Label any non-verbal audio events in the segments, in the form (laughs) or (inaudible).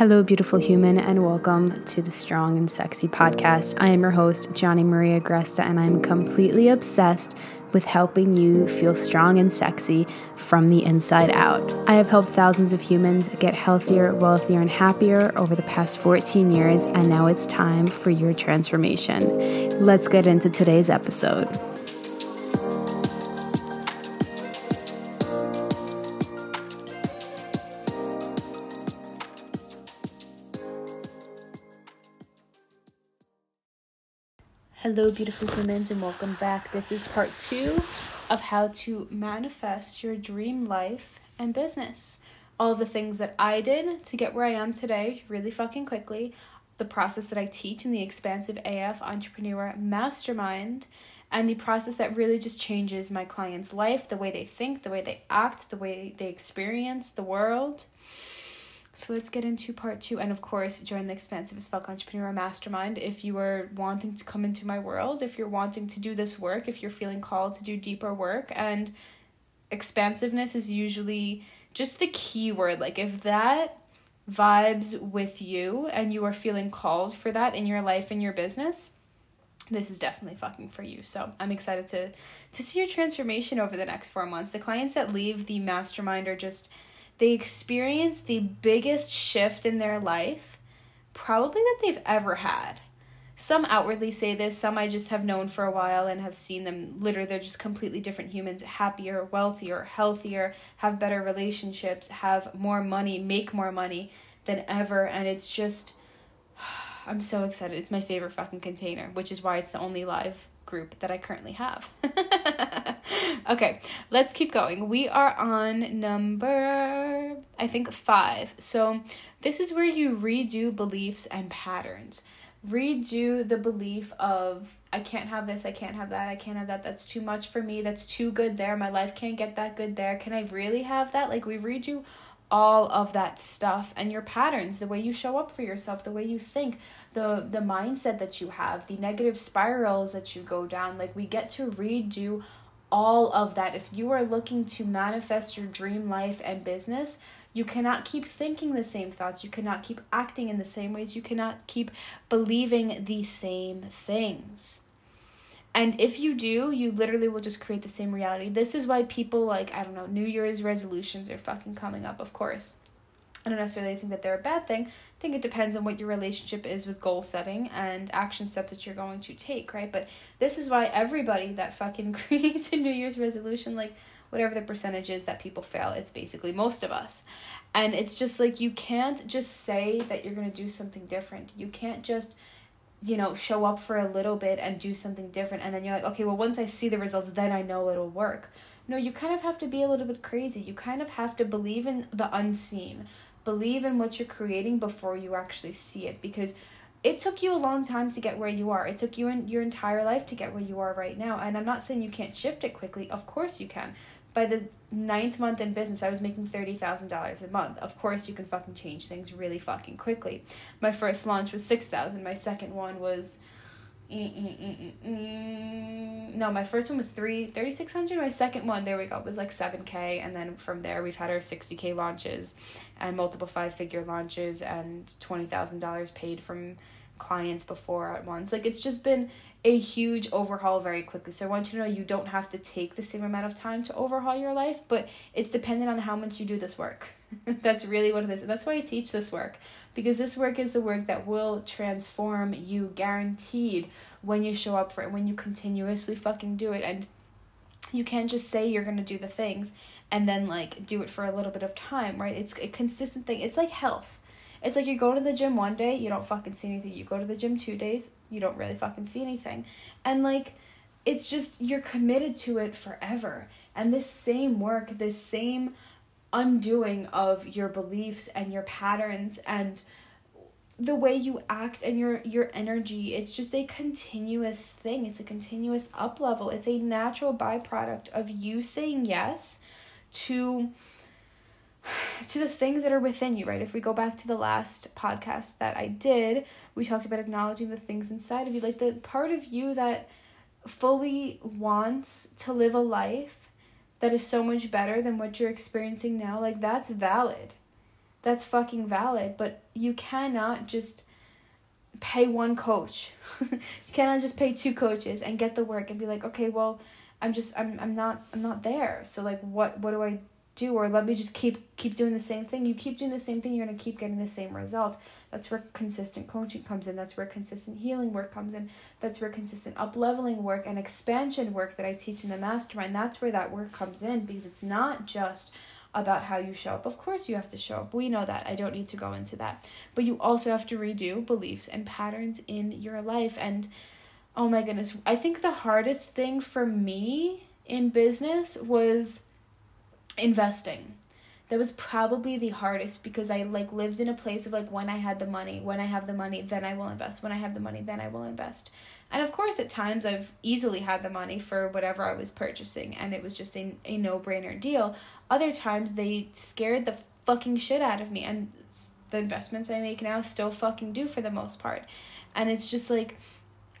Hello, beautiful human, and welcome to the Strong and Sexy podcast. I am your host, Johnny Maria Gresta, and I'm completely obsessed with helping you feel strong and sexy from the inside out. I have helped thousands of humans get healthier, wealthier, and happier over the past 14 years, and now it's time for your transformation. Let's get into today's episode. Hello, beautiful humans, and welcome back. This is part two of how to manifest your dream life and business. All the things that I did to get where I am today really fucking quickly, the process that I teach in the Expansive AF Entrepreneur Mastermind, and the process that really just changes my client's life, the way they think, the way they act, the way they experience the world. So let's get into part two. And of course, join the Expansive as Fuck Entrepreneur Mastermind if you are wanting to come into my world, if you're wanting to do this work, if you're feeling called to do deeper work. And expansiveness is usually just the key word. Like, if that vibes with you and you are feeling called for that in your life and your business, this is definitely fucking for you. So I'm excited to to see your transformation over the next four months. The clients that leave the mastermind are just they experience the biggest shift in their life probably that they've ever had. Some outwardly say this, some I just have known for a while and have seen them literally, they're just completely different humans, happier, wealthier, healthier, have better relationships, have more money, make more money than ever. And it's just, (sighs) I'm so excited. It's my favorite fucking container, which is why it's the only live group that I currently have. (laughs) okay, let's keep going. We are on number, I think, five. So, this is where you redo beliefs and patterns. Redo the belief of, I can't have this, I can't have that, I can't have that, that's too much for me, that's too good there, my life can't get that good there. Can I really have that? Like, we redo all of that stuff and your patterns the way you show up for yourself the way you think the the mindset that you have the negative spirals that you go down. Like we get to redo all of that. If you are looking to manifest your dream life and business you cannot keep thinking the same thoughts. You cannot keep acting in the same ways. You cannot keep believing the same things and if you do, you literally will just create the same reality. This is why people like, I don't know, New Year's resolutions are fucking coming up, of course. I don't necessarily think that they're a bad thing. I think it depends on what your relationship is with goal setting and action step that you're going to take, right? But this is why everybody that fucking (laughs) creates a New Year's resolution, like whatever the percentage is that people fail, it's basically most of us. And it's just like you can't just say that you're going to do something different. You can't just you know, show up for a little bit and do something different. And then you're like, okay, well, once I see the results, then I know it'll work. No, you kind of have to be a little bit crazy. You kind of have to believe in the unseen, believe in what you're creating before you actually see it. Because it took you a long time to get where you are. It took you in your entire life to get where you are right now. And I'm not saying you can't shift it quickly. Of course you can by the ninth month in business, I was making $30,000 a month. Of course, you can fucking change things really fucking quickly. My first launch was 6000 My second one was. No, my first one was three thirty six hundred. My second one, there we go, was like seven k, and then from there we've had our sixty k launches, and multiple five figure launches, and twenty thousand dollars paid from clients before at once. Like it's just been a huge overhaul very quickly. So I want you to know you don't have to take the same amount of time to overhaul your life, but it's dependent on how much you do this work. (laughs) that's really what it is. And that's why I teach this work because this work is the work that will transform you guaranteed when you show up for it, when you continuously fucking do it. And you can't just say you're going to do the things and then like do it for a little bit of time, right? It's a consistent thing. It's like health it's like you go to the gym one day, you don't fucking see anything. You go to the gym two days, you don't really fucking see anything. And like, it's just, you're committed to it forever. And this same work, this same undoing of your beliefs and your patterns and the way you act and your your energy it's just a continuous thing it's a continuous up level it's a natural byproduct of you saying yes to to the things that are within you, right? If we go back to the last podcast that I did, we talked about acknowledging the things inside of you, like the part of you that fully wants to live a life that is so much better than what you're experiencing now, like that's valid. That's fucking valid, but you cannot just pay one coach. (laughs) you cannot just pay two coaches and get the work and be like, "Okay, well, I'm just I'm I'm not I'm not there. So like what what do I do or let me just keep keep doing the same thing. You keep doing the same thing, you're going to keep getting the same result. That's where consistent coaching comes in. That's where consistent healing work comes in. That's where consistent up leveling work and expansion work that I teach in the mastermind. That's where that work comes in because it's not just about how you show up. Of course, you have to show up. We know that. I don't need to go into that. But you also have to redo beliefs and patterns in your life. And oh my goodness, I think the hardest thing for me in business was investing that was probably the hardest because I like lived in a place of like when I had the money, when I have the money, then I will invest. When I have the money, then I will invest. And of course, at times I've easily had the money for whatever I was purchasing and it was just a, a no brainer deal. Other times they scared the fucking shit out of me and the investments I make now still fucking do for the most part. And it's just like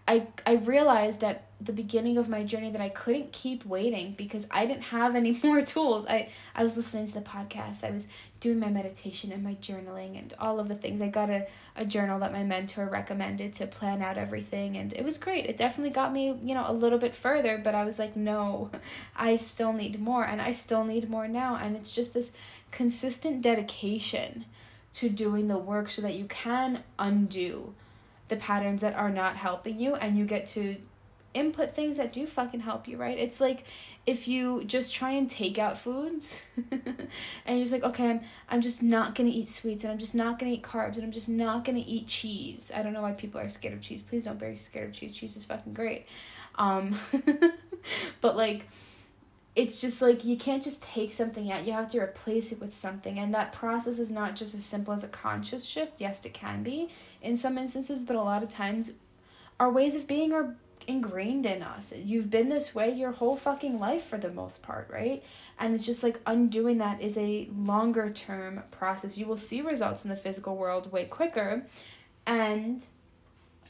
I I realized at the beginning of my journey that I couldn't keep waiting because I didn't have any (laughs) more tools. I I was listening to the podcast. I was doing my meditation and my journaling and all of the things. I got a, a journal that my mentor recommended to plan out everything and it was great. It definitely got me, you know, a little bit further, but I was like, no, (laughs) I still need more and I still need more now. And it's just this consistent dedication to doing the work so that you can undo the patterns that are not helping you and you get to input things that do fucking help you, right? It's like if you just try and take out foods (laughs) and you're just like, okay, I'm I'm just not gonna eat sweets and I'm just not gonna eat carbs and I'm just not gonna eat cheese. I don't know why people are scared of cheese. Please don't be scared of cheese. Cheese is fucking great. Um (laughs) but like it's just like you can't just take something out you have to replace it with something. And that process is not just as simple as a conscious shift. Yes it can be in some instances but a lot of times our ways of being are ingrained in us. You've been this way your whole fucking life for the most part right? And it's just like undoing that is a longer term process. You will see results in the physical world way quicker. And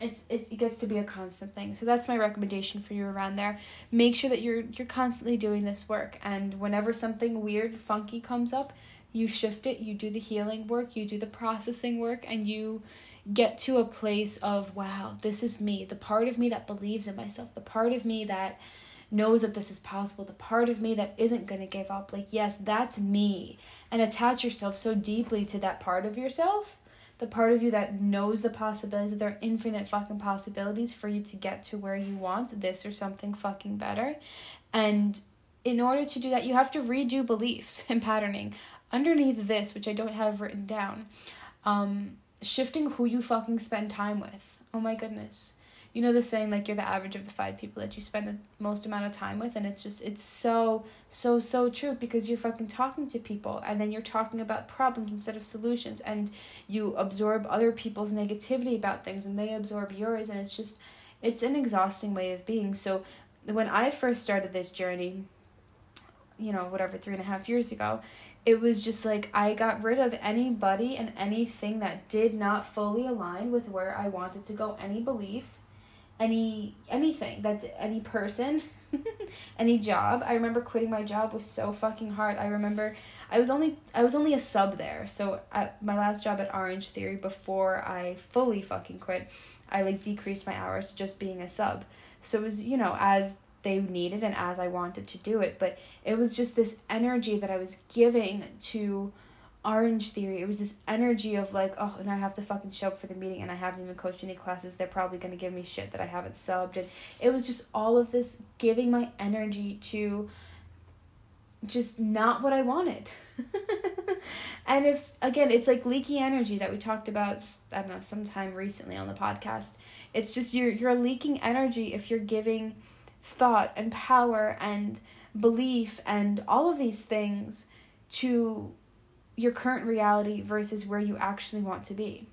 it's it gets to be a constant thing. So that's my recommendation for you around there. Make sure that you're you're constantly doing this work and whenever something weird, funky comes up, you shift it, you do the healing work, you do the processing work and you get to a place of wow, this is me, the part of me that believes in myself, the part of me that knows that this is possible, the part of me that isn't going to give up. Like, yes, that's me. And attach yourself so deeply to that part of yourself the part of you that knows the possibilities, that there are infinite fucking possibilities for you to get to where you want this or something fucking better. And in order to do that, you have to redo beliefs (laughs) and patterning. Underneath this, which I don't have written down, um, shifting who you fucking spend time with. Oh my goodness you know the saying like you're the average of the five people that you spend the most amount of time with and it's just it's so so so true because you're fucking talking to people and then you're talking about problems instead of solutions and you absorb other people's negativity about things and they absorb yours and it's just it's an exhausting way of being. So when i first started this journey you know whatever three and a half years ago it was just like I got rid of anybody and anything that did not fully align with where I wanted to go, any belief, any anything that's any person (laughs) any job. I remember quitting my job was so fucking hard. I remember i was only i was only a sub there. So at my last job at Orangetheory before i fully fucking quit i like decreased my hours just being a sub. So it was you know as they needed and as i wanted to do it. But it was just this energy that i was giving to Orangetheory. It was this energy of like oh and i have to fucking show up for the meeting and i haven't even coached any classes. They're probably going to give me shit that i haven't subbed. And it was just all of this giving my energy to just not what i wanted. (laughs) And if again it's like leaky energy that we talked about i don't know sometime recently on the podcast. It's just you're you're leaking energy if you're giving thought and power and belief and all of these things to your current reality versus where you actually want to be.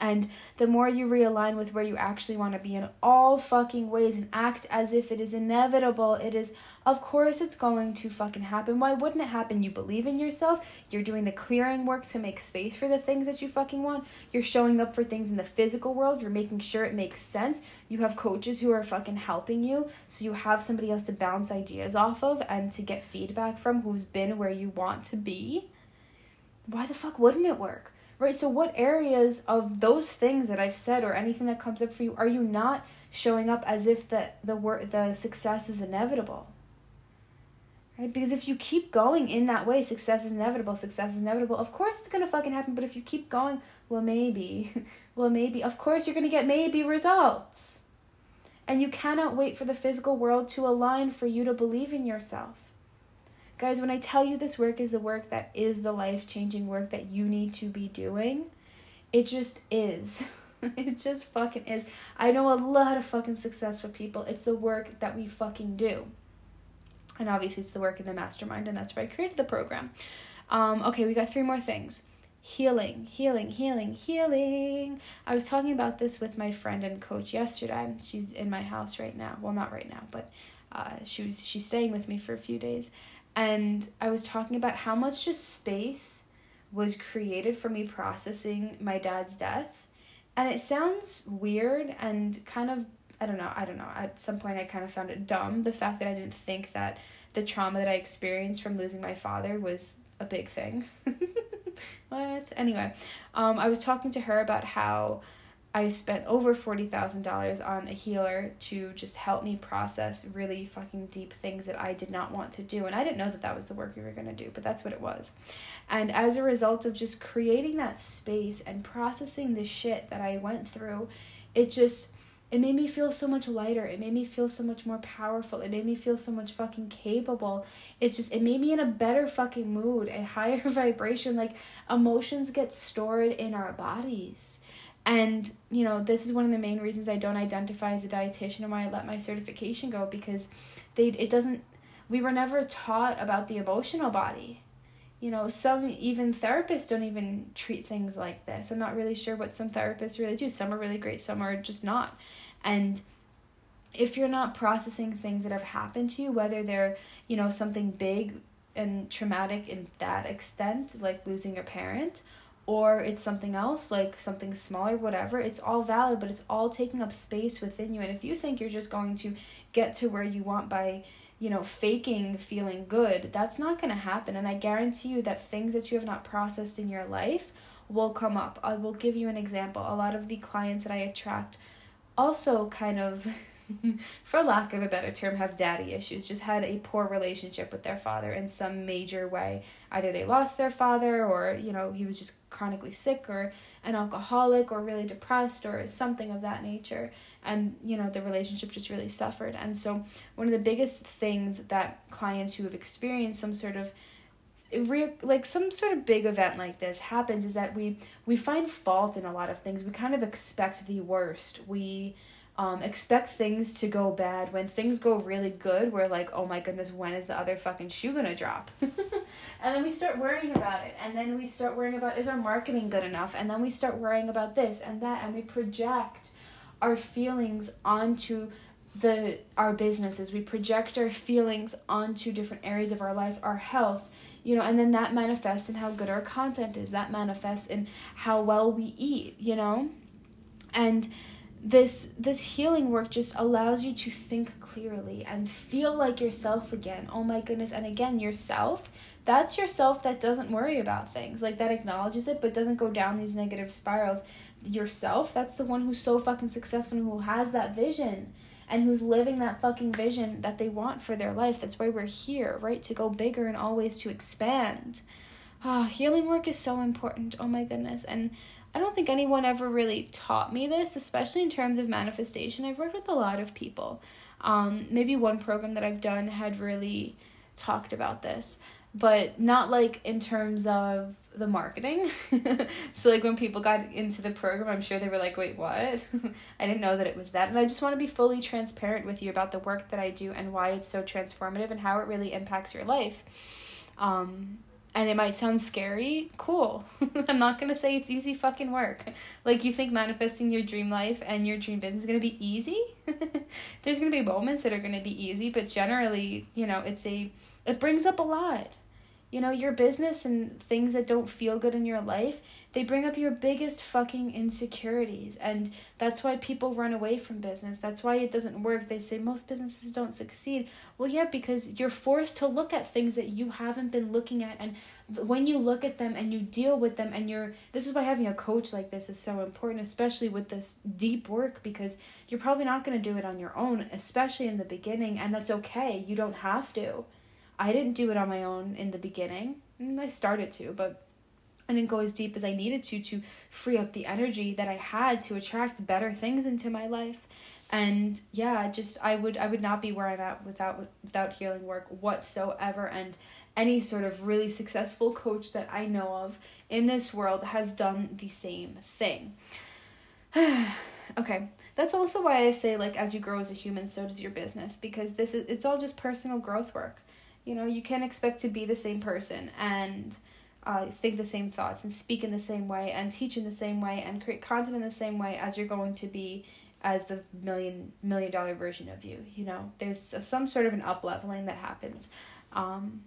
And the more you realign with where you actually want to be in all fucking ways and act as if it is inevitable, it is, of course, it's going to fucking happen. Why wouldn't it happen? You believe in yourself. You're doing the clearing work to make space for the things that you fucking want. You're showing up for things in the physical world. You're making sure it makes sense. You have coaches who are fucking helping you. So you have somebody else to bounce ideas off of and to get feedback from who's been where you want to be why the fuck wouldn't it work? Right? So what areas of those things that I've said or anything that comes up for you are you not showing up as if the the work the success is inevitable? Right? Because if you keep going in that way, success is inevitable, success is inevitable. Of course it's gonna fucking happen, but if you keep going, well maybe. (laughs) well maybe. Of course you're gonna get maybe results. And you cannot wait for the physical world to align for you to believe in yourself. Guys, when I tell you this work is the work that is the life changing work that you need to be doing, it just is. (laughs) it just fucking is. I know a lot of fucking successful people. It's the work that we fucking do. And obviously, it's the work in the mastermind, and that's why I created the program. Um, okay, we got three more things healing, healing, healing, healing. I was talking about this with my friend and coach yesterday. She's in my house right now. Well, not right now, but uh, she was she's staying with me for a few days, and I was talking about how much just space was created for me processing my dad's death. And it sounds weird and kind of, I don't know, I don't know. At some point, I kind of found it dumb the fact that I didn't think that the trauma that I experienced from losing my father was a big thing. (laughs) what? Anyway, um, I was talking to her about how I spent over $40,000 on a healer to just help me process really fucking deep things that I did not want to do. And I didn't know that that was the work we were going to do, but that's what it was. And as a result of just creating that space and processing the shit that I went through, it just it made me feel so much lighter. It made me feel so much more powerful. It made me feel so much fucking capable. It just it made me in a better fucking mood, a higher (laughs) vibration. Like emotions get stored in our bodies and, you know, this is one of the main reasons I don't identify as a dietitian and why I let my certification go because they it doesn't we were never taught about the emotional body. You know, some even therapists don't even treat things like this. I'm not really sure what some therapists really do. Some are really great, some are just not. And if you're not processing things that have happened to you, whether they're, you know, something big and traumatic in that extent, like losing a parent, or it's something else, like something smaller, whatever, it's all valid, but it's all taking up space within you. And if you think you're just going to get to where you want by, you know, faking feeling good, that's not going to happen. And I guarantee you that things that you have not processed in your life will come up. I will give you an example. A lot of the clients that I attract also kind of (laughs) (laughs) for lack of a better term, have daddy issues, just had a poor relationship with their father in some major way. Either they lost their father, or, you know, he was just chronically sick, or an alcoholic, or really depressed, or something of that nature. And, you know, the relationship just really suffered. And so, one of the biggest things that clients who have experienced some sort of re- like some sort of big event like this happens is that we we find fault in a lot of things we kind of expect the worst we um, expect things to go bad. When things go really good, we're like, oh my goodness, when is the other fucking shoe gonna drop? (laughs) and then we start worrying about it. And then we start worrying about is our marketing good enough? And then we start worrying about this and that. And we project our feelings onto the our businesses we project our feelings onto different areas of our life our health you know and then that manifests in how good our content is that manifests in how well we eat you know and this this healing work just allows you to think clearly and feel like yourself again. Oh my goodness. And again yourself that's yourself that doesn't worry about things. Like that acknowledges it but doesn't go down these negative spirals. Yourself that's the one who's so fucking successful and who has that vision and who's living that fucking vision that they want for their life. That's why we're here right? To go bigger and always to expand. Ah healing work is so important. Oh my goodness. And I don't think anyone ever really taught me this, especially in terms of manifestation. I've worked with a lot of people. Um, maybe one program that I've done had really talked about this, but not like in terms of the marketing. (laughs) so, like when people got into the program, I'm sure they were like, wait, what? (laughs) I didn't know that it was that. And I just want to be fully transparent with you about the work that I do and why it's so transformative and how it really impacts your life. Um, and it might sound scary, cool. (laughs) I'm not gonna say it's easy fucking work. Like you think manifesting your dream life and your dream business is gonna be easy? (laughs) There's gonna be moments that are gonna be easy, but generally, you know, it's a it brings up a lot. You know, your business and things that don't feel good in your life, they bring up your biggest fucking insecurities. And that's why people run away from business. That's why it doesn't work. They say most businesses don't succeed. Well, yeah, because you're forced to look at things that you haven't been looking at. And when you look at them and you deal with them, and you're, this is why having a coach like this is so important, especially with this deep work, because you're probably not going to do it on your own, especially in the beginning. And that's okay. You don't have to. I didn't do it on my own in the beginning. Mm, I started to, but I didn't go as deep as I needed to to free up the energy that I had to attract better things into my life. And yeah, just I would I would not be where I'm at without without healing work whatsoever and any sort of really successful coach that I know of in this world has done the same thing. (sighs) okay, that's also why I say like as you grow as a human so does your business because this is it's all just personal growth work. You know, you can't expect to be the same person and uh, think the same thoughts and speak in the same way and teach in the same way and create content in the same way as you're going to be as the million million dollar version of you you know? There's a, some sort of an up leveling that happens. Um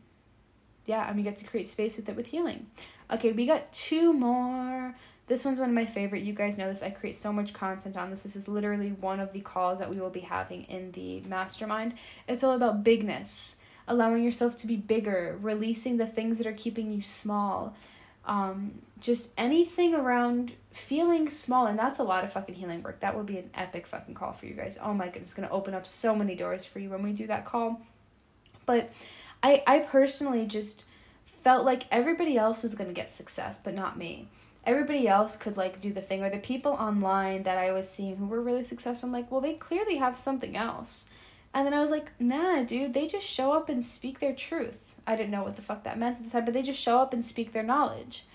yeah and we get to create space with it with healing. Okay we got two more. This one's one of my favorite. You guys know this. I create so much content on this. This is literally one of the calls that we will be having in the mastermind. It's all about bigness allowing yourself to be bigger, releasing the things that are keeping you small. Um, just anything around feeling small, and that's a lot of fucking healing work. That would be an epic fucking call for you guys. Oh my goodness, it's gonna open up so many doors for you when we do that call. But I I personally just felt like everybody else was gonna get success, but not me. Everybody else could like do the thing, or the people online that I was seeing who were really successful. I'm like, well, they clearly have something else and then I was like, nah, dude, they just show up and speak their truth. I didn't know what the fuck that meant at the time, but they just show up and speak their knowledge.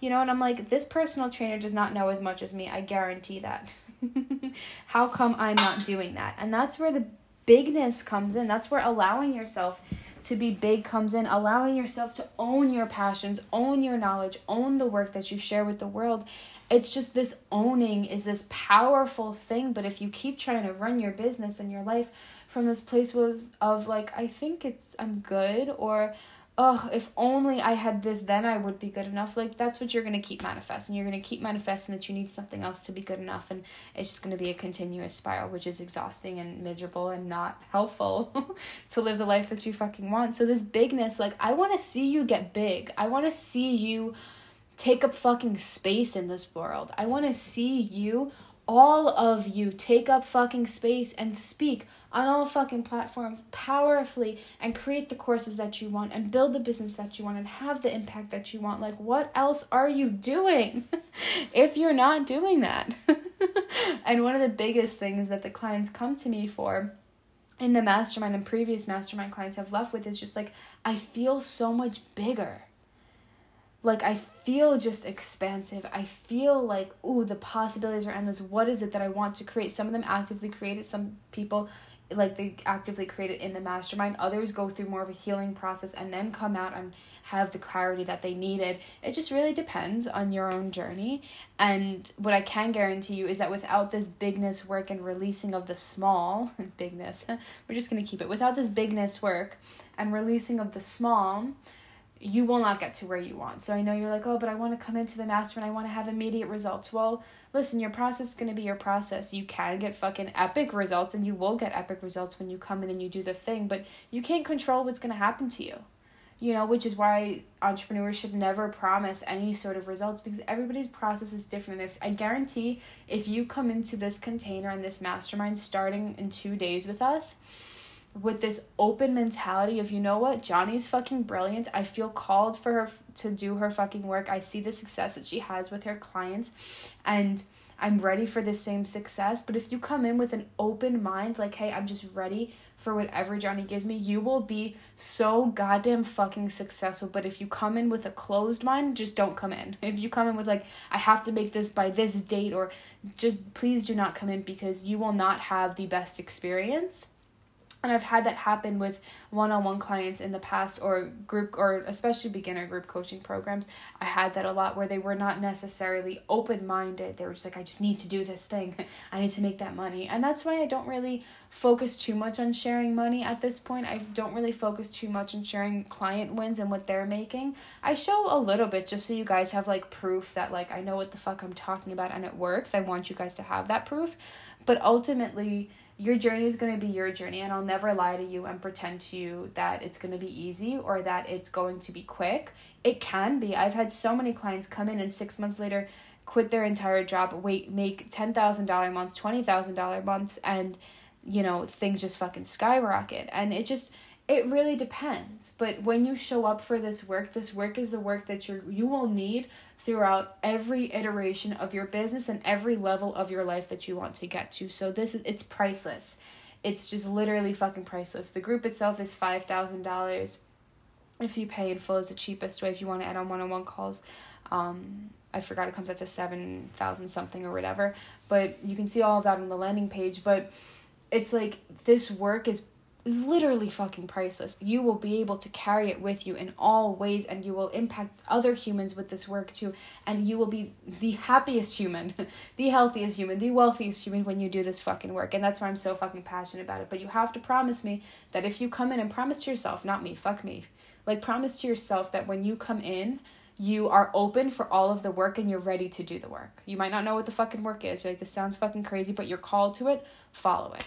You know, and I'm like, this personal trainer does not know as much as me. I guarantee that. (laughs) How come I'm not doing that? And that's where the bigness comes in. That's where allowing yourself to be big comes in, allowing yourself to own your passions, own your knowledge, own the work that you share with the world. It's just this owning is this powerful thing, but if you keep trying to run your business and your life from this place was of like I think it's I'm good or oh if only I had this then I would be good enough. Like that's what you're going to keep manifesting. You're going to keep manifesting that you need something else to be good enough and it's just going to be a continuous spiral which is exhausting and miserable and not helpful (laughs) to live the life that you fucking want. So this bigness like I want to see you get big. I want to see you take up fucking space in this world. I want to see you all of you take up fucking space and speak on all fucking platforms powerfully and create the courses that you want and build the business that you want and have the impact that you want. Like, what else are you doing (laughs) if you're not doing that? (laughs) and one of the biggest things that the clients come to me for in the mastermind and previous mastermind clients have left with is just like, I feel so much bigger like I feel just expansive. I feel like, ooh, the possibilities are endless. What is it that I want to create? Some of them actively create it. Some people like they actively create it in the mastermind. Others go through more of a healing process and then come out and have the clarity that they needed. It just really depends on your own journey. And what I can guarantee you is that without this bigness work and releasing of the small (laughs) bigness, (laughs) we're just gonna keep it. Without this bigness work and releasing of the small, you will not get to where you want. So I know you're like, oh, but I want to come into the master and I want to have immediate results. Well, listen, your process is going to be your process. You can get fucking epic results and you will get epic results when you come in and you do the thing, but you can't control what's going to happen to you. You know, which is why entrepreneurs should never promise any sort of results because everybody's process is different. And if I guarantee if you come into this container and this mastermind starting in 2 days with us, with this open mentality of you know what Johnny's fucking brilliant. I feel called for her to do her fucking work. I see the success that she has with her clients and I'm ready for the same success. But if you come in with an open mind like hey, I'm just ready for whatever Johnny gives me, you will be so goddamn fucking successful. But if you come in with a closed mind, just don't come in. (laughs) If you come in with like I have to make this by this date or just please do not come in because you will not have the best experience and I've had that happen with one-on-one clients in the past or group or especially beginner group coaching programs. I had that a lot where they were not necessarily open-minded. They were just like I just need to do this thing. (laughs) I need to make that money. And that's why I don't really focus too much on sharing money at this point. I don't really focus too much on sharing client wins and what they're making. I show a little bit just so you guys have like proof that like I know what the fuck I'm talking about and it works. I want you guys to have that proof. But ultimately, your journey is going to be your journey and I'll never lie to you and pretend to you that it's going to be easy or that it's going to be quick. It can be. I've had so many clients come in and 6 months later quit their entire job, wait make $10,000 a month, $20,000 months and you know, things just fucking skyrocket and it just it really depends. But when you show up for this work, this work is the work that you you will need throughout every iteration of your business and every level of your life that you want to get to. So this is it's priceless. It's just literally fucking priceless. The group itself is five thousand dollars. If you pay in full is the cheapest way if you want to add on one on one calls. Um I forgot it comes out to seven thousand something or whatever. But you can see all of that on the landing page. But it's like this work is is literally fucking priceless. You will be able to carry it with you in all ways and you will impact other humans with this work too. And you will be the happiest human, (laughs) the healthiest human, the wealthiest human when you do this fucking work. And that's why I'm so fucking passionate about it. But you have to promise me that if you come in and promise to yourself, not me, fuck me, like promise to yourself that when you come in, you are open for all of the work and you're ready to do the work. You might not know what the fucking work is. You're like, this sounds fucking crazy, but you're called to it, follow it.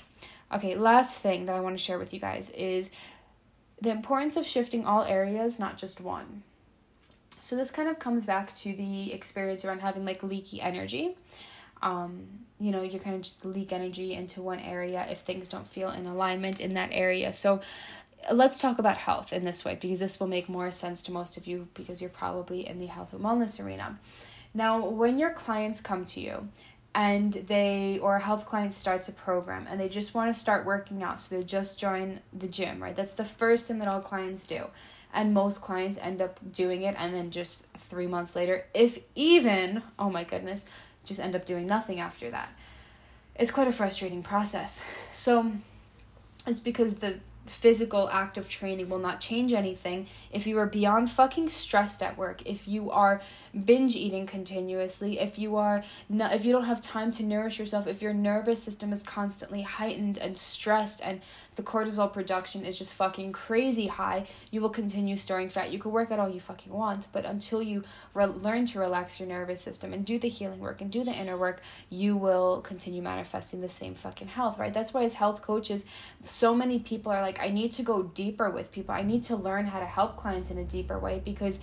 Okay, last thing that I want to share with you guys is the importance of shifting all areas, not just one. So this kind of comes back to the experience around having like leaky energy. Um, you know, you kind of just leak energy into one area if things don't feel in alignment in that area. So let's talk about health in this way because this will make more sense to most of you because you're probably in the health and wellness arena. Now, when your clients come to you and they or a health client starts a program and they just want to start working out so they just join the gym right? That's the first thing that all clients do. And most clients end up doing it and then just three months later if even oh my goodness just end up doing nothing after that. It's quite a frustrating process. So it's because the physical act of training will not change anything. If you are beyond fucking stressed at work if you are binge eating continuously if you are not, if you don't have time to nourish yourself if your nervous system is constantly heightened and stressed and the cortisol production is just fucking crazy high. You will continue storing fat. You can work out all you fucking want but until you re- learn to relax your nervous system and do the healing work and do the inner work you will continue manifesting the same fucking health right? That's why as health coaches so many people are like like I need to go deeper with people. I need to learn how to help clients in a deeper way because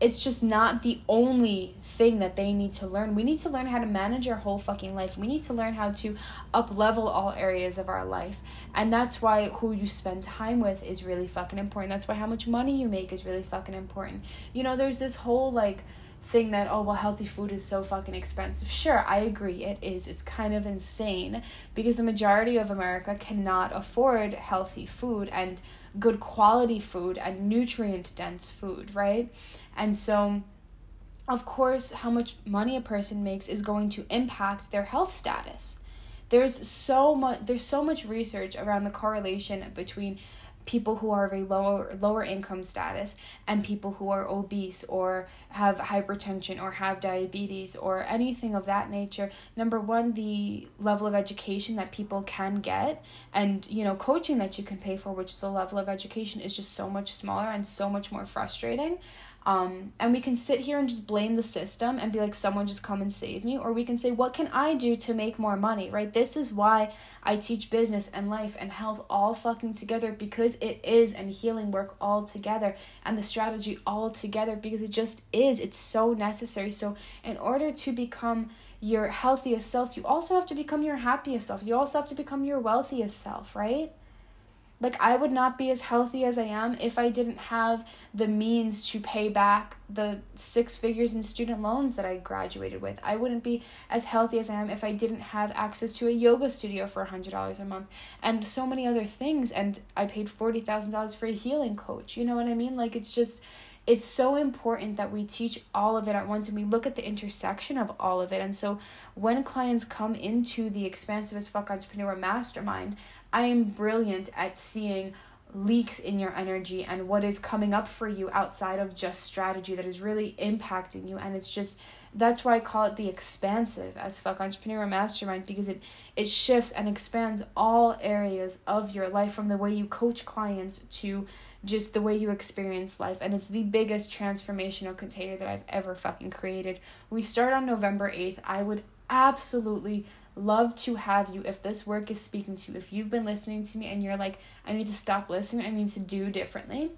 it's just not the only thing that they need to learn. We need to learn how to manage our whole fucking life. We need to learn how to up level all areas of our life. And that's why who you spend time with is really fucking important. That's why how much money you make is really fucking important. You know, there's this whole like thing that oh well healthy food is so fucking expensive sure i agree it is it's kind of insane because the majority of america cannot afford healthy food and good quality food and nutrient dense food right? And so of course how much money a person makes is going to impact their health status. There's so much there's so much research around the correlation between people who are of a lower lower income status and people who are obese or have hypertension or have diabetes or anything of that nature. Number one the level of education that people can get and you know coaching that you can pay for which is a level of education is just so much smaller and so much more frustrating um, and we can sit here and just blame the system and be like, someone just come and save me. Or we can say, what can I do to make more money, right? This is why I teach business and life and health all fucking together because it is, and healing work all together, and the strategy all together because it just is. It's so necessary. So, in order to become your healthiest self, you also have to become your happiest self. You also have to become your wealthiest self, right? Like, I would not be as healthy as I am if I didn't have the means to pay back the six figures in student loans that I graduated with. I wouldn't be as healthy as I am if I didn't have access to a yoga studio for $100 a month and so many other things. And I paid $40,000 for a healing coach. You know what I mean? Like, it's just, it's so important that we teach all of it at once and we look at the intersection of all of it. And so when clients come into the expansive as fuck entrepreneur mastermind, I am brilliant at seeing leaks in your energy and what is coming up for you outside of just strategy that is really impacting you and it's just that's why I call it the expansive as fuck entrepreneur mastermind because it it shifts and expands all areas of your life from the way you coach clients to just the way you experience life and it's the biggest transformational container that I've ever fucking created. We start on November 8th. I would absolutely love to have you if this work is speaking to you. If you've been listening to me and you're like I need to stop listening, I need to do differently.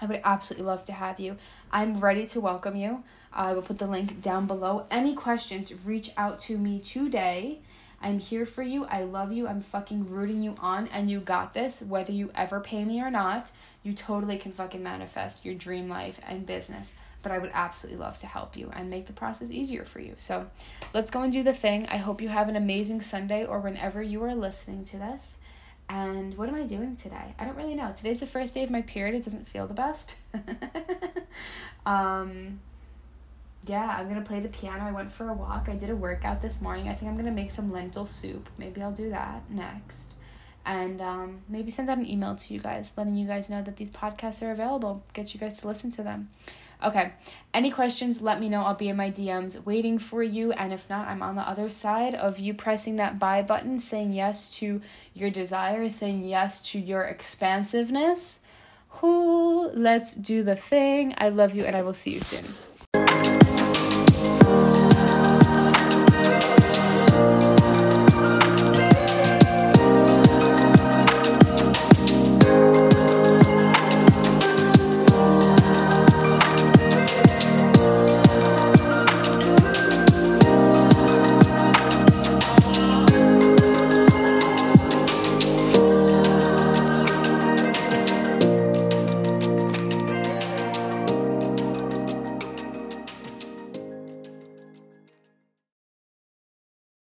I would absolutely love to have you. I'm ready to welcome you. I will put the link down below. Any questions, reach out to me today. I'm here for you. I love you. I'm fucking rooting you on, and you got this. Whether you ever pay me or not, you totally can fucking manifest your dream life and business. But I would absolutely love to help you and make the process easier for you. So let's go and do the thing. I hope you have an amazing Sunday or whenever you are listening to this. And what am I doing today? I don't really know. Today's the first day of my period. It doesn't feel the best. (laughs) um, yeah, I'm gonna play the piano. I went for a walk. I did a workout this morning. I think I'm gonna make some lentil soup. Maybe I'll do that next. And um, maybe send out an email to you guys, letting you guys know that these podcasts are available. Get you guys to listen to them. Okay. Any questions, let me know. I'll be in my DMs waiting for you. And if not, I'm on the other side of you pressing that buy button, saying yes to your desires, saying yes to your expansiveness. Who, let's do the thing. I love you, and I will see you soon.